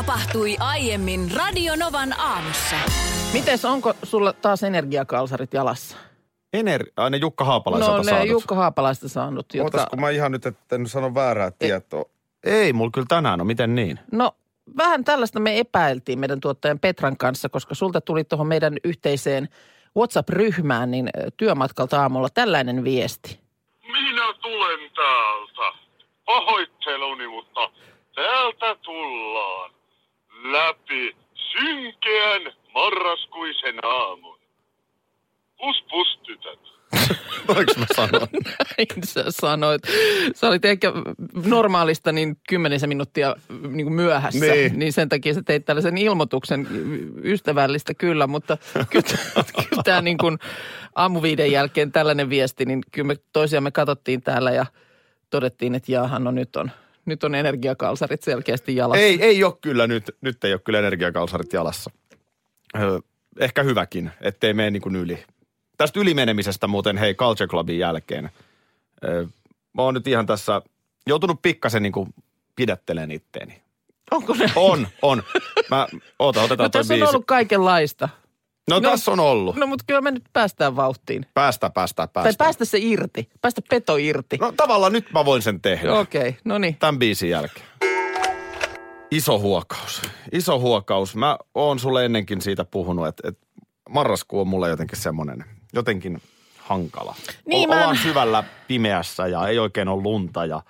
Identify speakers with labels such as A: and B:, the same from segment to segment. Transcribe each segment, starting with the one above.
A: Tapahtui aiemmin Radionovan aamussa.
B: Mites, onko sulla taas energiakalsarit jalassa?
C: Ener- aina Jukka Haapalaiselta
B: No ne
C: saadut.
B: Jukka Haapalaista saanut, jotka...
D: Ootas, kun mä ihan nyt et- en sano väärää tietoa.
C: Ei, mulla kyllä tänään on. Miten niin?
B: No vähän tällaista me epäiltiin meidän tuottajan Petran kanssa, koska sulta tuli tuohon meidän yhteiseen WhatsApp-ryhmään niin työmatkalta aamulla tällainen viesti.
E: Minä tulen täältä. Pahoitteluni, mutta täältä tullaan. Läpi synkeän marraskuisen aamun. Pus pus tytöt.
C: Voinko mä sanoa?
B: Näin sä sanoit. Sä olit ehkä normaalista niin kymmenisen minuuttia niin kuin myöhässä.
C: Niin.
B: niin sen takia sä teit tällaisen ilmoituksen ystävällistä kyllä, mutta kyllä, kyllä tämä niin kuin aamuviiden jälkeen tällainen viesti, niin kyllä me toisiamme katsottiin täällä ja todettiin, että jaahan, no nyt on, nyt on energiakalsarit selkeästi jalassa.
C: ei, ei ole kyllä nyt. Nyt ei ole kyllä energiakalsarit jalassa. Ehkä hyväkin, ettei mene niin kuin yli. Tästä ylimenemisestä muuten, hei, Culture Clubin jälkeen. Mä oon nyt ihan tässä joutunut pikkasen niin kuin pidättelemään itteeni.
B: Onko ne?
C: On, on. Mä, oota, otetaan
B: No
C: toi
B: tässä on
C: biisi.
B: ollut kaikenlaista.
C: No,
B: no-
C: tässä on ollut.
B: No mutta kyllä me nyt päästään vauhtiin.
C: Päästä, päästä,
B: Tai
C: päästä.
B: päästä se irti. Päästä peto irti.
C: No tavallaan nyt mä voin sen tehdä.
B: Okei, okay, no niin.
C: Tämän biisin jälkeen. Iso huokaus. Iso huokaus. Mä oon sulle ennenkin siitä puhunut, että, että marraskuu on mulle jotenkin semmoinen, jotenkin hankala.
B: Niin,
C: O-
B: mä
C: Ollaan syvällä pimeässä ja ei oikein ole lunta ja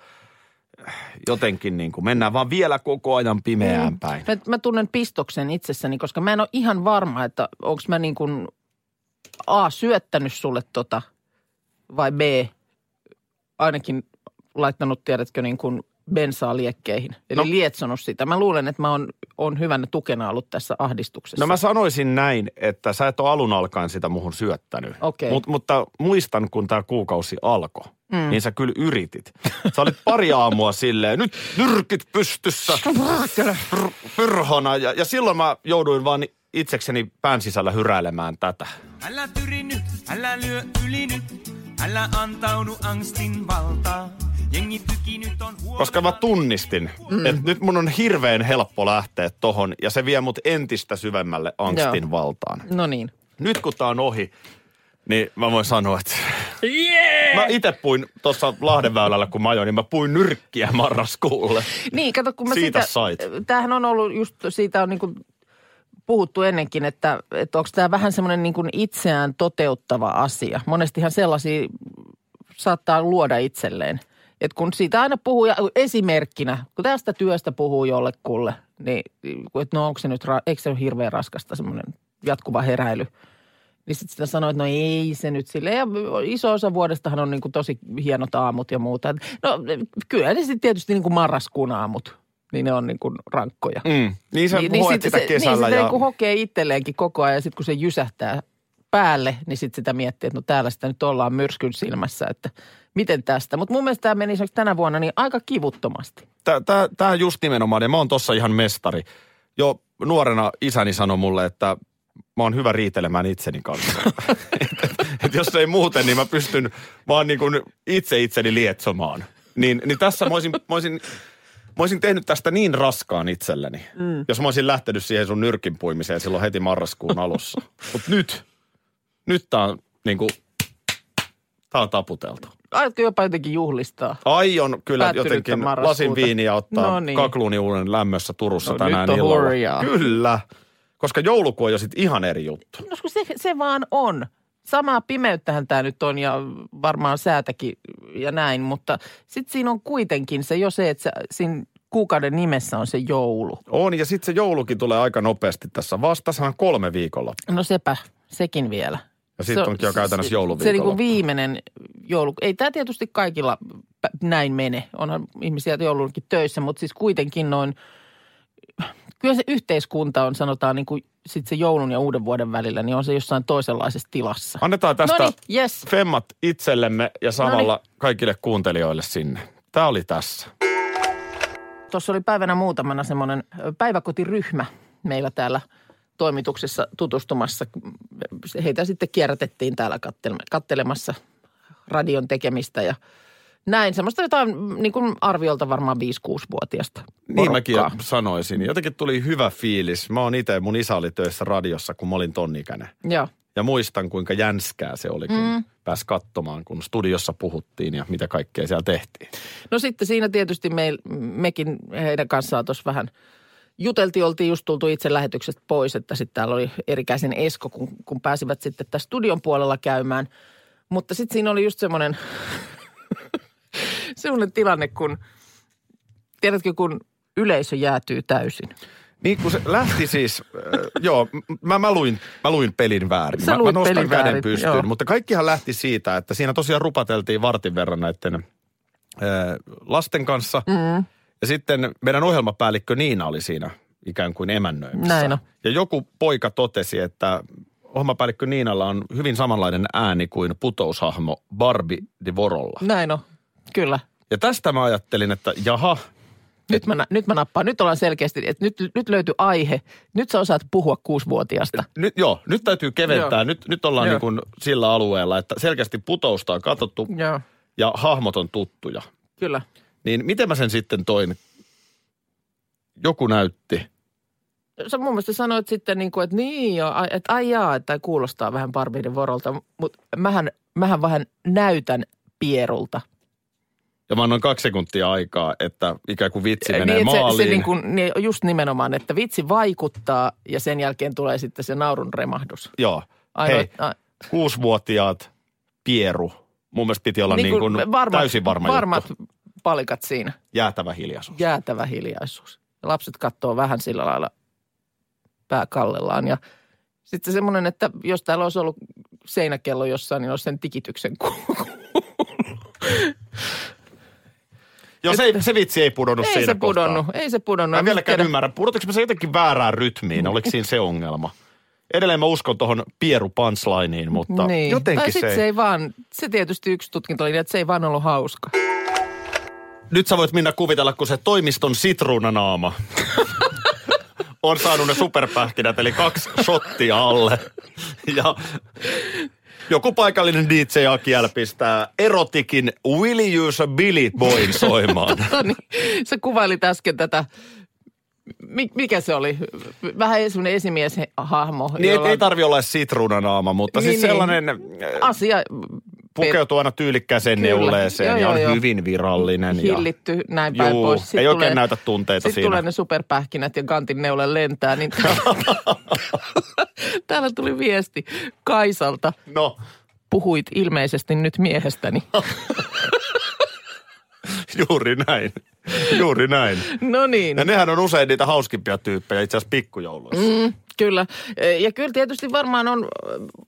C: jotenkin niin kuin mennään vaan vielä koko ajan pimeään päin.
B: Mä, mä tunnen pistoksen itsessäni, koska mä en ole ihan varma, että onko mä niin kuin A, syöttänyt sulle tota vai B, ainakin laittanut, tiedätkö, niin kuin bensaa liekkeihin. Eli
C: No-
B: lietsonut sitä. Mä luulen, että mä oon, oon hyvänä tukena ollut tässä ahdistuksessa.
C: No mä sanoisin näin, että sä et ole alun alkaen sitä muhun syöttänyt.
B: Okei.
C: Mut, mutta muistan, kun tämä kuukausi alkoi, mm. niin sä kyllä yritit. Sä olit pari aamua silleen, nyt nyrkit pystyssä, pyrhona. Ja, ja silloin mä jouduin vaan itsekseni pään sisällä hyräilemään tätä.
F: Älä tyri nyt, älä lyö yli nyt, älä antaudu angstin valtaan. Jengi tyki nyt on.
C: Koska mä tunnistin, mm. että nyt mun on hirveän helppo lähteä tohon ja se vie mut entistä syvemmälle angstin
B: Joo.
C: valtaan.
B: No niin.
C: Nyt kun tää on ohi, niin mä voin sanoa, että yeah! Mä itse puin tuossa Lahdenväylällä, kun mä ajoin, niin mä puin nyrkkiä marraskuulle.
B: Niin, kato, kun mä
C: Siitä
B: sitä,
C: sait.
B: Tämähän on ollut just, siitä on niin kuin puhuttu ennenkin, että, että onko tämä vähän semmoinen niin kuin itseään toteuttava asia. Monestihan sellaisia saattaa luoda itselleen. Että kun siitä aina puhuu, ja esimerkkinä, kun tästä työstä puhuu jollekulle, niin että no onko se nyt, eikö se ole hirveän raskasta semmoinen jatkuva heräily. Niin sitten sitä sanoo, että no ei se nyt sille. Ja iso osa vuodestahan on niin kuin tosi hienot aamut ja muuta. No kyllä ne sitten tietysti niin kuin marraskuun aamut, niin ne on niin kuin rankkoja.
C: Mm. Niin sä niin, hoet sitä
B: se,
C: kesällä.
B: Niin sitä
C: ja...
B: niin hokee itselleenkin koko ajan ja sitten kun se jysähtää päälle, niin sitten sitä miettii, että no täällä sitä nyt ollaan myrskyn silmässä, että miten tästä. Mutta mun mielestä tämä meni tänä vuonna niin aika kivuttomasti.
C: Tämä just nimenomaan, ja mä oon tossa ihan mestari. Jo nuorena isäni sanoi mulle, että mä oon hyvä riitelemään itseni kanssa. et, et jos ei muuten, niin mä pystyn vaan niin kuin itse itseni lietsomaan. Niin, niin tässä mä olisin, mä, olisin, mä olisin tehnyt tästä niin raskaan itselleni, mm. jos mä olisin lähtenyt siihen sun nyrkin puimiseen silloin heti marraskuun alussa. Mutta nyt, nyt tää on niin kuin, tää on taputeltu.
B: Aiotko jopa jotenkin juhlistaa?
C: Aion kyllä jotenkin lasin viiniä ottaa
B: No niin.
C: niin. kakluuni uuden lämmössä Turussa
B: No
C: tänään
B: nyt on
C: illalla.
B: hurjaa.
C: Kyllä, koska joulukuu on jo sit ihan eri juttu.
B: No kun se, se vaan on. Samaa pimeyttähän tämä nyt on ja varmaan säätäkin ja näin, mutta sitten siinä on kuitenkin se jo se, että se, siinä kuukauden nimessä on se joulu.
C: On, ja sitten se joulukin tulee aika nopeasti tässä. Vastasahan kolme viikolla.
B: No sepä, sekin vielä.
C: Ja sitten onkin jo käytännössä
B: Se, se niin
C: jouluviikolla.
B: viimeinen joulu. Ei tämä tietysti kaikilla näin mene. Onhan ihmisiä joulunkin töissä, mutta siis kuitenkin noin kyllä se yhteiskunta on, sanotaan niin kuin sit se joulun ja uuden vuoden välillä, niin on se jossain toisenlaisessa tilassa.
C: Annetaan tästä
B: Noniin, yes.
C: femmat itsellemme ja samalla kaikille kuuntelijoille sinne. Tämä oli tässä.
B: Tuossa oli päivänä muutamana semmoinen päiväkotiryhmä meillä täällä toimituksessa tutustumassa. Heitä sitten kierrätettiin täällä kattel- kattelemassa radion tekemistä ja näin. Semmoista jotain mm, niin kuin arviolta varmaan 5-6-vuotiaasta
C: Niin mäkin sanoisin. Jotenkin tuli hyvä fiilis. Mä oon itse, mun isä oli töissä radiossa, kun mä olin ton ikäinen.
B: Joo.
C: Ja muistan, kuinka jänskää se oli, kun mm. pääsi katsomaan, kun studiossa puhuttiin ja mitä kaikkea siellä tehtiin.
B: No sitten siinä tietysti me, mekin heidän kanssaan tuossa vähän juteltiin, oltiin just tultu itse lähetyksestä pois, että sitten täällä oli erikäisen Esko, kun, kun pääsivät sitten tässä studion puolella käymään. Mutta sitten siinä oli just semmoinen, semmoinen tilanne, kun tiedätkö, kun yleisö jäätyy täysin.
C: Niin kun se lähti siis, äh, joo, mä, mä, luin, mä luin pelin väärin.
B: Sä
C: mä, mä nostan
B: pelin
C: käden
B: väärin,
C: pystyyn.
B: joo.
C: Mutta kaikkihan lähti siitä, että siinä tosiaan rupateltiin vartin verran näiden äh, lasten kanssa. Mm. Ja sitten meidän ohjelmapäällikkö Niina oli siinä ikään kuin emännöimissä.
B: Näin on.
C: Ja joku poika totesi, että ohjelmapäällikkö Niinalla on hyvin samanlainen ääni kuin putoushahmo Barbie de Vorolla.
B: Näin on, kyllä.
C: Ja tästä mä ajattelin, että jaha,
B: Nyt mä, nä- nyt mä nappaan. Nyt ollaan selkeästi, että nyt, nyt löytyi aihe. Nyt sä osaat puhua kuusivuotiaasta.
C: nyt, joo, nyt täytyy keventää.
B: Joo.
C: Nyt, nyt ollaan
B: Joo.
C: niin kuin sillä alueella, että selkeästi putousta on katsottu
B: Joo,
C: ja hahmot on tuttuja.
B: kyllä.
C: Niin miten mä sen sitten toin? Joku näytti.
B: Sä mun mielestä sanoit sitten, niin kuin, että niin joo, että ai jaa, että kuulostaa vähän Barbieiden vorolta, mutta mähän, mähän vähän näytän pierulta.
C: Ja mä annoin kaksi sekuntia aikaa, että ikään kuin vitsi menee
B: niin, että se,
C: maaliin.
B: se niin kuin, niin just nimenomaan, että vitsi vaikuttaa ja sen jälkeen tulee sitten se naurun remahdus.
C: Joo.
B: Ainoa-
C: Hei,
B: a-
C: kuusivuotiaat, pieru. Mun mielestä piti olla niin kuin, täysin varma
B: varmat
C: juttu.
B: palikat siinä.
C: Jäätävä hiljaisuus.
B: Jäätävä hiljaisuus. Ja lapset katsoo vähän sillä lailla pää kallellaan ja sitten semmoinen, että jos täällä olisi ollut seinäkello jossain, niin olisi sen tikityksen kuullut.
C: Joo, se, ei- se vitsi ei pudonnut
B: Ei
C: siinä
B: se
C: kohtaa.
B: pudonnut, ei se pudonnut.
C: Mä en vieläkään
B: Tiedä-
C: ymmärrä, pudotinko mä se jotenkin väärään rytmiin, oliko siinä se ongelma? Edelleen mä uskon tuohon pieru punchlineen, mutta
B: Niin.
C: jotenkin
B: tai
C: se
B: sitten
C: ei.
B: se ei vaan, se tietysti yksi tutkinto oli, että se ei vaan ollut hauska.
C: Nyt sä voit minä kuvitella, kun se toimiston sitruunanaama on saanut ne superpähkinät, eli kaksi shottia alle. Ja joku paikallinen DJ Akiel pistää erotikin Willy Use Billy Boyn soimaan.
B: No niin, sä kuvailit äsken tätä, mi- mikä se oli? Vähän semmoinen esimieshahmo.
C: niin ei,
B: jolla
C: ei tarvi olla sitruunanaama, mutta
B: Niin,
C: siis
B: niin.
C: sellainen äh,
B: asia
C: pukeutuu aina tyylikkääseen
B: Kyllä.
C: neuleeseen
B: Joo,
C: ja on
B: joo.
C: hyvin virallinen. ja-
B: hillitty, näin päin
C: Juu,
B: pois.
C: ei oikein näytä tunteita
B: Sitten
C: siinä.
B: tulee ne superpähkinät ja kantin neule lentää, niin täällä tuli viesti Kaisalta.
C: No,
B: Puhuit ilmeisesti nyt miehestäni.
C: juuri näin. Juuri näin.
B: No niin.
C: Ja nehän on usein niitä hauskimpia tyyppejä itse asiassa pikkujouluissa.
B: Mm, kyllä. Ja kyllä tietysti varmaan on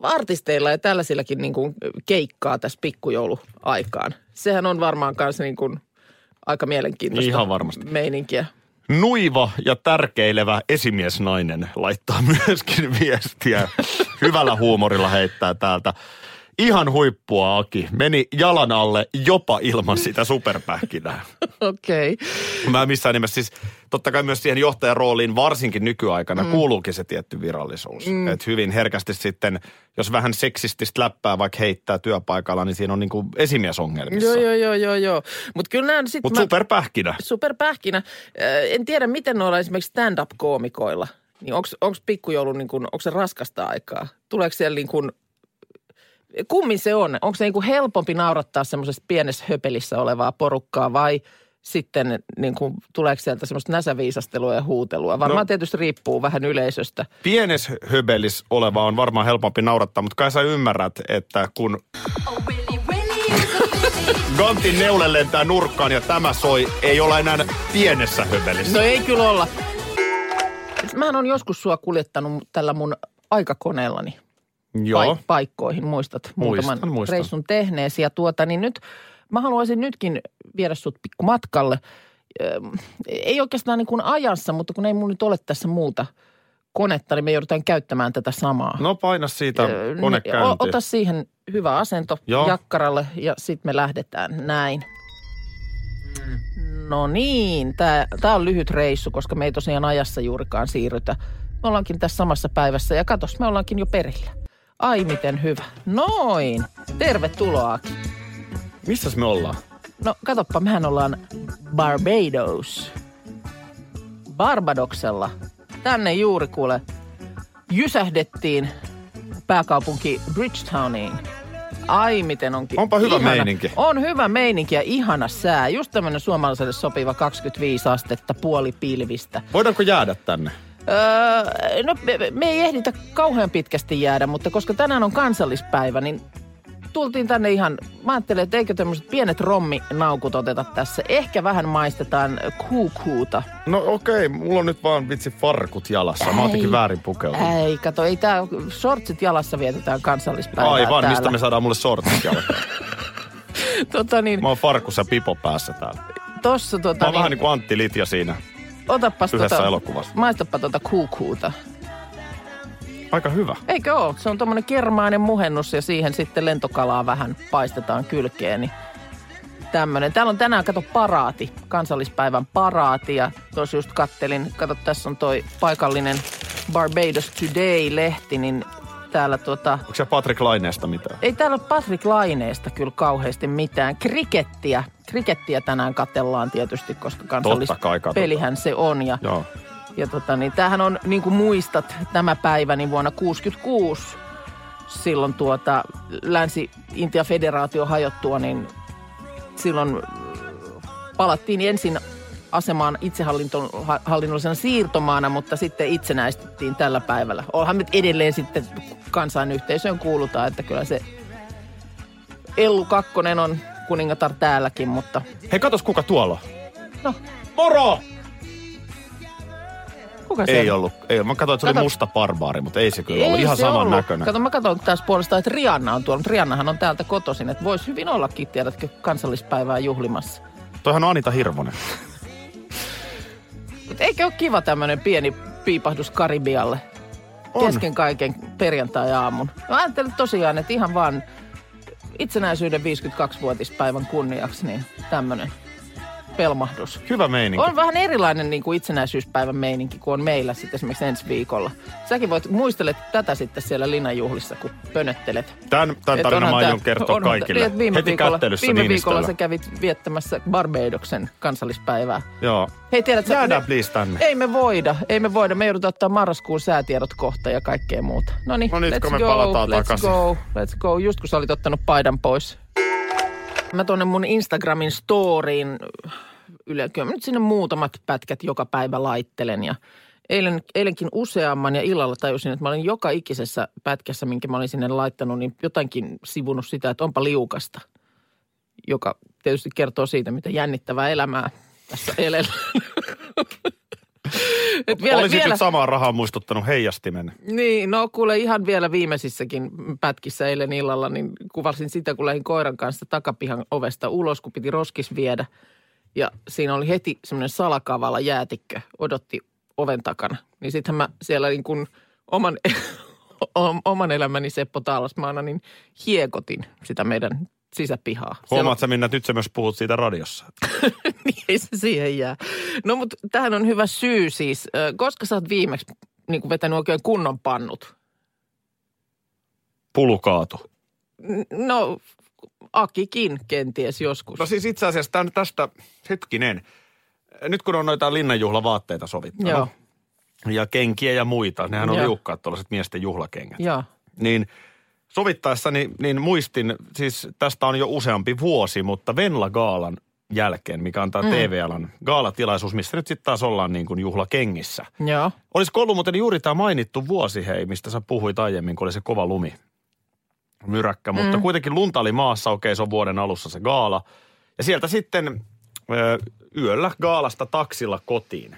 B: artisteilla ja tällaisillakin niin kuin keikkaa tässä pikkujouluaikaan. Sehän on varmaan myös niin kuin aika mielenkiintoista
C: Ihan varmasti.
B: meininkiä.
C: Nuiva ja tärkeilevä esimiesnainen laittaa myöskin viestiä. Hyvällä huumorilla heittää täältä. Ihan huippua, Aki. Meni jalan alle jopa ilman sitä superpähkinää.
B: Okei. Okay.
C: Mä missään nimessä siis, totta kai myös siihen johtajan rooliin varsinkin nykyaikana mm. kuuluukin se tietty virallisuus. Mm. Että hyvin herkästi sitten, jos vähän seksististä läppää vaikka heittää työpaikalla, niin siinä on niinku esimiesongelmissa.
B: Joo, joo, joo, joo, joo. Mutta kyllä nämä sitten...
C: Mutta superpähkinä.
B: Superpähkinä. Äh, En tiedä, miten noilla esimerkiksi stand-up-koomikoilla. Niin onko pikkujoulu, niin kun, onko se raskasta aikaa? Tuleeko siellä niin kuin, kummin se on? Onko se niin kuin helpompi naurattaa semmoisessa pienessä höpelissä olevaa porukkaa vai sitten niin kuin, tuleeko sieltä semmoista näsäviisastelua ja huutelua? Varmaan no. tietysti riippuu vähän yleisöstä.
C: Pienes höbelis oleva on varmaan helpompi naurattaa, mutta kai sä ymmärrät, että kun Gantin neule lentää nurkkaan ja tämä soi, ei ole enää pienessä höbelissä.
B: No ei kyllä olla. Mähän on joskus sua kuljettanut tällä mun aikakoneellani.
C: Joo.
B: paik- paikkoihin, muistat muutaman
C: Muistan, muistan.
B: reissun tehneesi. Ja tuota, niin nyt mä haluaisin nytkin viedä sut pikku matkalle. ö, ei oikeastaan niin kuin ajassa, mutta kun ei mun nyt ole tässä muuta konetta, niin me joudutaan käyttämään tätä samaa.
C: No paina siitä kone
B: niin, Ota siihen hyvä asento
C: Joo.
B: jakkaralle ja sitten me lähdetään näin. No niin, tämä on lyhyt reissu, koska me ei tosiaan ajassa juurikaan siirrytä. Me ollaankin tässä samassa päivässä ja katos, me ollaankin jo perillä. Ai miten hyvä. Noin. Tervetuloa. Aki.
C: Missäs me ollaan?
B: No katoppa, mehän ollaan Barbados. Barbadoksella. Tänne juuri kuule jysähdettiin pääkaupunki Bridgetowniin. Ai miten onkin.
C: Onpa hyvä
B: ihana.
C: meininki.
B: On hyvä meininki ja ihana sää. Just tämmöinen suomalaiselle sopiva 25 astetta puoli pilvistä.
C: Voidaanko jäädä tänne?
B: Öö, no me, me ei ehditä kauhean pitkästi jäädä, mutta koska tänään on kansallispäivä, niin tultiin tänne ihan, mä ajattelin, että eikö tämmöiset pienet romminaukut oteta tässä. Ehkä vähän maistetaan kuukuuta.
C: No okei, mulla on nyt vaan vitsi farkut jalassa. Mä oon väärin pukeutunut.
B: Ei, kato, ei tää, shortsit jalassa vietetään kansallispäivää
C: Aivan,
B: täällä.
C: mistä me saadaan mulle sortit jalkaan?
B: Tota niin,
C: Mä oon farkussa pipo päässä täällä.
B: tossa tota
C: Mä oon
B: niin,
C: vähän niin kuin Antti Litja siinä.
B: Otappas
C: yhdessä
B: tota,
C: elokuvassa.
B: maistapa tota kuukuuta.
C: Aika hyvä.
B: Eikö oo? Se on tommonen kermainen muhennus ja siihen sitten lentokalaa vähän paistetaan kylkeen. Niin tämmönen. Täällä on tänään, kato, paraati, kansallispäivän paraati. Ja tuossa just kattelin, kato, tässä on toi paikallinen Barbados Today-lehti, niin täällä tota...
C: Onko se Patrick Laineesta mitään?
B: Ei täällä ole Patrick Laineesta kyllä kauheasti mitään. Krikettiä, krikettiä tänään katellaan tietysti, koska kansallispelihän se on. Ja
C: Joo.
B: ja tota, niin tämähän on, niin kuin muistat, tämä päivä, niin vuonna 66 silloin tuota Länsi-Intia federaatio hajottua, niin silloin palattiin ensin asemaan itsehallinnollisena siirtomaana, mutta sitten itsenäistettiin tällä päivällä. Olhan nyt edelleen sitten kansainyhteisöön kuulutaan, että kyllä se Ellu Kakkonen on kuningatar täälläkin, mutta
C: Hei, katos kuka tuolla
B: no,
C: Moro!
B: kuka
C: Ei
B: siellä?
C: ollut. Ei, mä katsoin, että se oli
B: Kato.
C: musta barbaari, mutta ei se kyllä ollut.
B: Ei
C: Ihan
B: se
C: saman
B: ollut.
C: näköinen.
B: Kato, mä katson taas puolestaan, että Rianna on tuolla. Mutta Riannahan on täältä kotoisin, että voisi hyvin ollakin, tiedätkö, kansallispäivää juhlimassa.
C: Toihan on Anita Hirvonen.
B: Eikö ole kiva tämmöinen pieni piipahdus Karibialle?
C: On.
B: Kesken kaiken perjantai-aamun. Mä ajattelin tosiaan, että ihan vaan itsenäisyyden 52-vuotispäivän kunniaksi, niin tämmöinen pelmahdus.
C: Hyvä meininki.
B: On vähän erilainen niin kuin itsenäisyyspäivän meininki kuin on meillä sitten esimerkiksi ensi viikolla. Säkin voit muistelet tätä sitten siellä linnanjuhlissa, kun pönöttelet.
C: Tämän, tämän tarinan mä aion kertoa
B: onhan
C: kaikille.
B: niin, Viime
C: Heti
B: viikolla, viime viikolla
C: Niinistöllä.
B: sä kävit viettämässä Barbadoksen kansallispäivää.
C: Joo.
B: Hei, tiedät sä,
C: Jäädään
B: me-
C: please tänne.
B: Ei me voida, ei me voida. Me joudutaan ottaa marraskuun säätiedot kohta ja kaikkea muuta. Noniin,
C: No nyt,
B: let's
C: kun me
B: go,
C: palataan
B: let's
C: takaisin.
B: go, let's go. Just kun sä olit ottanut paidan pois. Mä tuonne mun Instagramin storyin, yle, kyllä mä nyt sinne muutamat pätkät joka päivä laittelen ja Eilen, eilenkin useamman ja illalla tajusin, että mä olin joka ikisessä pätkässä, minkä mä olin sinne laittanut, niin jotainkin sivunut sitä, että onpa liukasta. Joka tietysti kertoo siitä, mitä jännittävää elämää tässä elellä. Et
C: Olisit nyt samaa rahaa muistuttanut heijastimen.
B: niin, no kuule ihan vielä viimeisissäkin pätkissä eilen illalla, niin kuvasin sitä, kun lähdin koiran kanssa takapihan ovesta ulos, kun piti roskis viedä. Ja siinä oli heti semmoinen salakavala jäätikkö, odotti oven takana. Niin sittenhän mä siellä niin kuin oman, oman elämäni Seppo Taalasmaana, niin hiekotin sitä meidän sisäpihaa.
C: Huomaat sä Minna, että nyt sä myös puhut siitä radiossa.
B: niin ei se siihen jää. No mutta tähän on hyvä syy siis. Koska sä oot viimeksi niin kuin vetänyt oikein kunnon pannut?
C: Pulu kaatu.
B: N- No, Akikin kenties joskus.
C: No siis itse asiassa tämän, tästä, hetkinen. Nyt kun on noita linnanjuhlavaatteita sovittanut.
B: Joo.
C: Ja kenkiä ja muita. Nehän on
B: Joo.
C: liukkaat tuollaiset miesten juhlakengät.
B: Joo.
C: Niin sovittaessani niin muistin, siis tästä on jo useampi vuosi, mutta Venla Gaalan jälkeen, mikä on tämä mm. TV-alan gaalatilaisuus, missä nyt sitten taas ollaan niin kuin juhlakengissä.
B: Joo.
C: Olisiko ollut muuten juuri tämä mainittu vuosi, hei, mistä sä puhuit aiemmin, kun oli se kova lumi myräkkä. Mm. Mutta kuitenkin lunta oli maassa, okei se on vuoden alussa se gaala. Ja sieltä sitten ö, yöllä gaalasta taksilla kotiin. Ja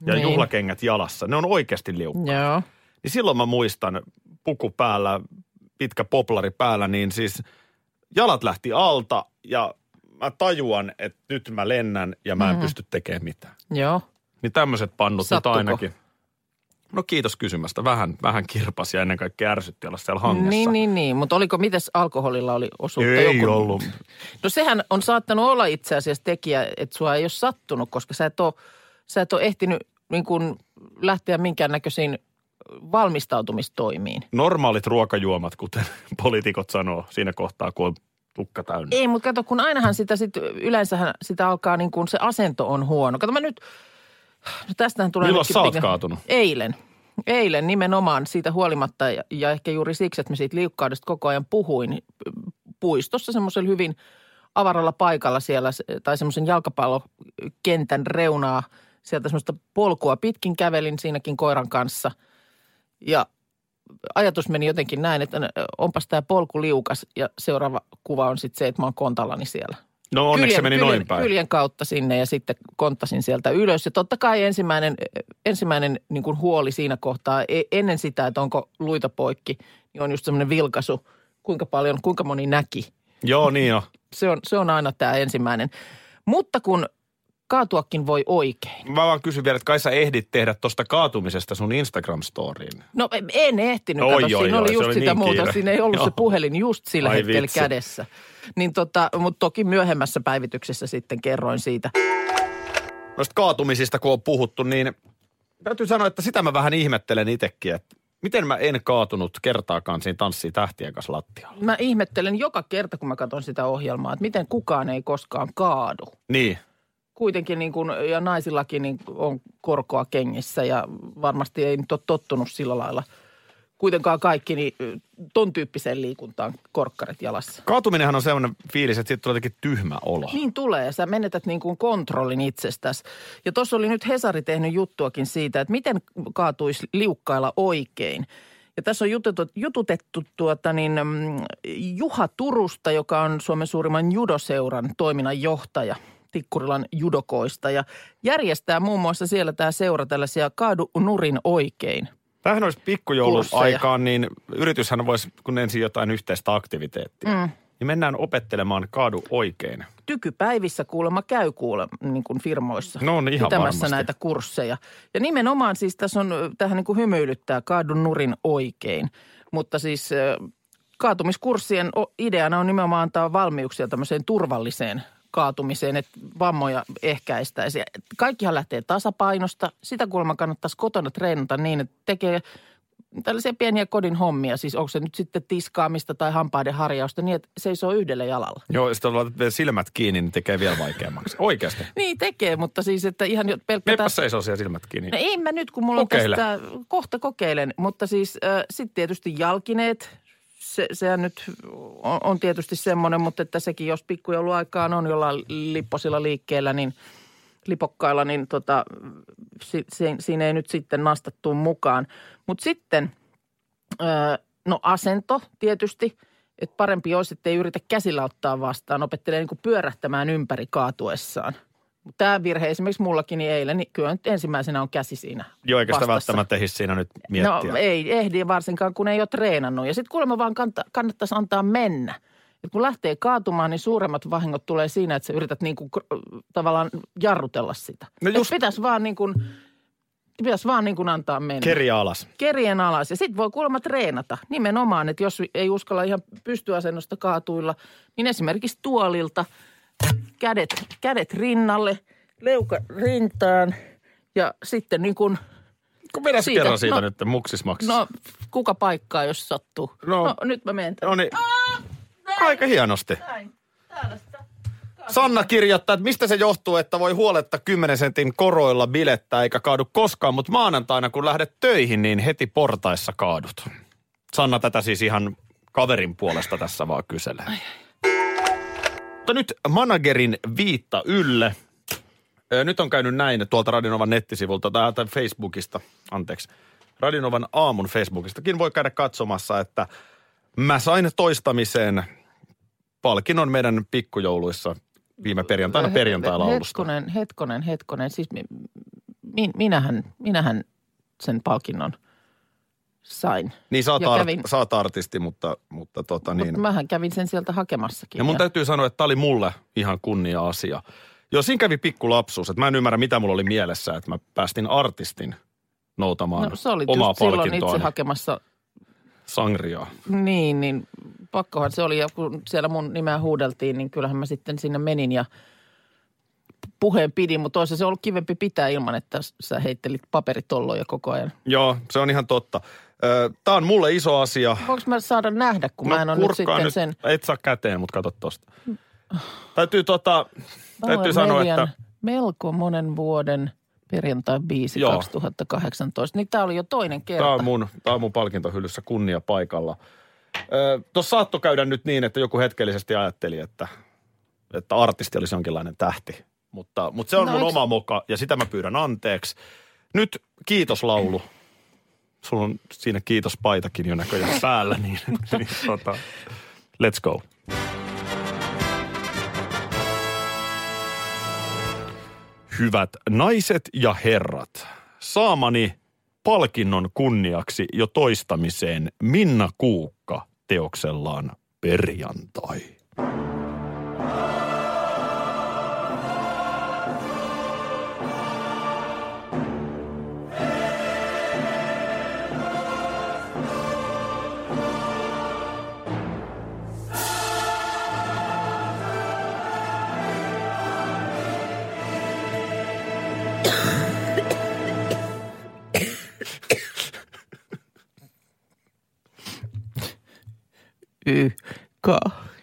B: Niin.
C: niin. juhlakengät jalassa. Ne on oikeasti liukkaat.
B: Joo.
C: Niin silloin mä muistan, puku päällä, pitkä poplari päällä, niin siis jalat lähti alta ja mä tajuan, että nyt mä lennän ja mä en mm-hmm. pysty tekemään mitään.
B: Joo.
C: Niin tämmöiset pannut
B: Sattuko?
C: nyt ainakin. No kiitos kysymästä. Vähän, vähän kirpasi ja ennen kaikkea ärsytti olla siellä hangessa.
B: Niin, niin, niin. Mutta oliko, mites alkoholilla oli osuutta?
C: Ei
B: Joku-
C: ollut.
B: No sehän on saattanut olla itse asiassa tekijä, että sua ei ole sattunut, koska sä et ole, sä et ole ehtinyt niin kuin lähteä minkäännäköisiin valmistautumistoimiin.
C: Normaalit ruokajuomat, kuten poliitikot sanoo siinä kohtaa, kun on tukka täynnä.
B: Ei, mutta kato, kun ainahan sitä sit, yleensähän sitä alkaa niin kuin se asento on huono. Kato mä nyt, no tästähän tulee...
C: Milloin sä oot kaatunut?
B: Eilen. Eilen nimenomaan siitä huolimatta ja, ja ehkä juuri siksi, että mä siitä liukkaudesta koko ajan puhuin puistossa semmoisella hyvin avaralla paikalla siellä tai semmoisen jalkapallokentän reunaa sieltä semmoista polkua pitkin kävelin siinäkin koiran kanssa. Ja ajatus meni jotenkin näin, että onpas tämä polku liukas ja seuraava kuva on sitten se, että mä oon kontallani siellä.
C: No onneksi se meni
B: kyljen,
C: noin päin.
B: Kyljen kautta sinne ja sitten konttasin sieltä ylös. Ja totta kai ensimmäinen, ensimmäinen niin kuin huoli siinä kohtaa e- ennen sitä, että onko luita poikki, niin on just semmoinen vilkaisu, kuinka paljon, kuinka moni näki.
C: Joo, niin on.
B: Se on, se on aina tämä ensimmäinen. Mutta kun kaatuakin voi oikein.
C: Mä vaan kysyn vielä, että kai sä ehdit tehdä tosta kaatumisesta sun Instagram-storiin.
B: No en ehtinyt,
C: Oi,
B: kato,
C: oi,
B: siinä
C: oi,
B: oli just
C: oli
B: sitä
C: niin
B: muuta.
C: kiire.
B: Siinä ei ollut
C: Joo.
B: se puhelin just sillä
C: Ai
B: hetkellä
C: vitsi.
B: kädessä. Niin tota, mutta toki myöhemmässä päivityksessä sitten kerroin siitä.
C: Noista kaatumisista, kun on puhuttu, niin täytyy sanoa, että sitä mä vähän ihmettelen itsekin, että miten mä en kaatunut kertaakaan siinä Tanssii tähtien kanssa lattialla.
B: Mä ihmettelen joka kerta, kun mä katson sitä ohjelmaa, että miten kukaan ei koskaan kaadu.
C: Niin.
B: Kuitenkin niin kuin, ja naisillakin niin on korkoa kengissä ja varmasti ei nyt ole tottunut sillä lailla kuitenkaan kaikki niin ton tyyppiseen liikuntaan korkkarit jalassa.
C: Kaatuminenhan on sellainen fiilis, että siitä tulee jotenkin tyhmä olo.
B: Niin tulee. Sä menetät niin kuin kontrollin itsestäsi. Ja tuossa oli nyt Hesari tehnyt juttuakin siitä, että miten kaatuisi liukkailla oikein. Ja tässä on jututettu, jututettu tuota niin, mm, Juha Turusta, joka on Suomen suurimman judoseuran toiminnan johtaja Tikkurilan judokoista. Ja järjestää muun muassa siellä tämä seura tällaisia kaadu nurin oikein.
C: Tämähän olisi pikkujoulun aikaan, niin yrityshän voisi, kun ensin jotain yhteistä aktiviteettia, mm. niin mennään opettelemaan kaadu oikein.
B: tykypäivissä kuulemma käy kuule niin kuin firmoissa.
C: No on ihan
B: pitämässä
C: varmasti.
B: näitä kursseja. Ja nimenomaan siis tässä on, tähän niin kuin hymyilyttää kaadun nurin oikein. Mutta siis kaatumiskurssien ideana on nimenomaan antaa valmiuksia tämmöiseen turvalliseen kaatumiseen, että vammoja ehkäistäisiin. Ja Kaikkihan lähtee tasapainosta. Sitä kuulemma kannattaisi kotona treenata niin, että tekee tällaisia pieniä kodin hommia. Siis onko se nyt sitten tiskaamista tai hampaiden harjausta niin, että seisoo yhdellä jalalla.
C: Joo, sitten laitat silmät kiinni, niin tekee vielä vaikeammaksi. Oikeasti.
B: Niin tekee, mutta siis, että ihan jo pelkkä...
C: Meppä
B: täs-
C: seisoo siellä silmät kiinni.
B: No ei mä nyt, kun mulla
C: Kokeile.
B: on tästä, kohta kokeilen, mutta siis äh, sitten tietysti jalkineet, se, sehän nyt on, on tietysti semmoinen, mutta että sekin jos pikkujouluaikaan on jollain lipposilla liikkeellä, niin lipokkailla, niin tota, si, si, siinä ei nyt sitten nastattu mukaan. Mutta sitten, ö, no asento tietysti, että parempi olisi, että ei yritä käsillä ottaa vastaan, opettelee niin pyörähtämään ympäri kaatuessaan. Tämä virhe esimerkiksi mullakin niin eilen, niin kyllä nyt ensimmäisenä on käsi siinä
C: Joo, eikä sitä välttämättä ehdi siinä nyt miettiä.
B: No ei ehdi varsinkaan, kun ei ole treenannut. Ja sitten kuulemma vaan kanta, kannattaisi antaa mennä. Et kun lähtee kaatumaan, niin suuremmat vahingot tulee siinä, että sä yrität niin kuin, tavallaan jarrutella sitä.
C: No
B: Et
C: just-
B: pitäisi vaan niin kuin, pitäisi vaan niin kuin antaa mennä.
C: Keri alas.
B: Kerien alas. Ja sitten voi kuulemma treenata. Nimenomaan, että jos ei uskalla ihan pystyasennosta kaatuilla, niin esimerkiksi tuolilta kädet, kädet rinnalle, leuka rintaan ja sitten niin kuin
C: Kun vedä
B: Siitä,
C: kerran siitä
B: no-
C: nyt muksismaksis.
B: No, kuka paikkaa, jos sattuu?
C: No.
B: No, nyt mä menen.
C: no niin. Aika hienosti.
B: Näin.
C: Sanna kirjoittaa, että mistä se johtuu, että voi huoletta 10 sentin koroilla bilettä eikä kaadu koskaan, mutta maanantaina kun lähdet töihin, niin heti portaissa kaadut. Sanna tätä siis ihan kaverin puolesta tässä vaan kyselee. Mutta nyt managerin viitta ylle. Nyt on käynyt näin tuolta Radinovan nettisivulta tai Facebookista, anteeksi. Radinovan aamun Facebookistakin voi käydä katsomassa, että mä sain toistamiseen palkinnon meidän pikkujouluissa viime perjantaina perjantai-laulusta.
B: Hetkonen, hetkonen, hetkonen. Siis mi, mi, minähän, minähän sen palkinnon sain.
C: Niin sä oot,
B: Ja
C: art,
B: kävin-
C: sä oot artisti, mutta, mutta tota niin.
B: Mähän kävin sen sieltä hakemassakin.
C: Ja mun täytyy sanoa, että tämä oli mulle ihan kunnia-asia. Joo, siinä kävi pikku lapsuus, että mä en ymmärrä, mitä mulla oli mielessä, että mä päästin artistin noutamaan
B: no, se oli
C: omaa
B: just silloin itse hakemassa
C: sangriaa.
B: Niin, niin pakkohan se oli. Ja kun siellä mun nimeä huudeltiin, niin kyllähän mä sitten sinne menin ja puheen pidin. Mutta olisi se ollut kivempi pitää ilman, että sä heittelit paperitolloja koko ajan.
C: Joo, se on ihan totta. Tämä on mulle iso asia.
B: Voinko mä saada nähdä, kun mä en ole nyt sitten
C: nyt,
B: sen...
C: Et saa käteen, mutta kato tosta. Täytyy tota, täytyy sanoa, että
B: melko monen vuoden perjantai-biisi
C: Joo.
B: 2018. Niin tämä oli jo toinen kerta.
C: Tämä on mun, tää on mun palkintohyllyssä kunnia paikalla. Tuossa saattoi käydä nyt niin, että joku hetkellisesti ajatteli, että, että artisti olisi jonkinlainen tähti. Mutta, mutta se on
B: No
C: mun
B: eiks-
C: oma moka ja sitä mä pyydän anteeksi. Nyt kiitoslaulu. Sulla on siinä kiitospaitakin jo näköjään päällä, niin, niin tota, let's go. Hyvät naiset ja herrat, saamani palkinnon kunniaksi jo toistamiseen Minna Kuukka teoksellaan Perjantai.
B: Y, K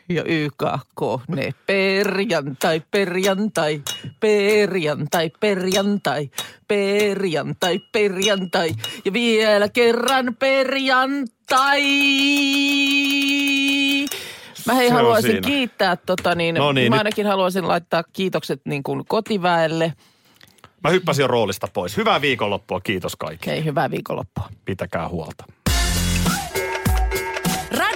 B: ja Y, K, K, ne perjantai, perjantai, perjantai, perjantai, perjantai, perjantai ja vielä kerran perjantai. Mä hei
C: Se
B: haluaisin
C: siinä.
B: kiittää tota niin,
C: No niin,
B: mä
C: nyt-
B: ainakin haluaisin laittaa kiitokset niin kuin kotiväelle.
C: Mä hyppäsin jo roolista pois. Hyvää viikonloppua, kiitos kaikille.
B: Hei, hyvää viikonloppua.
C: Pitäkää huolta.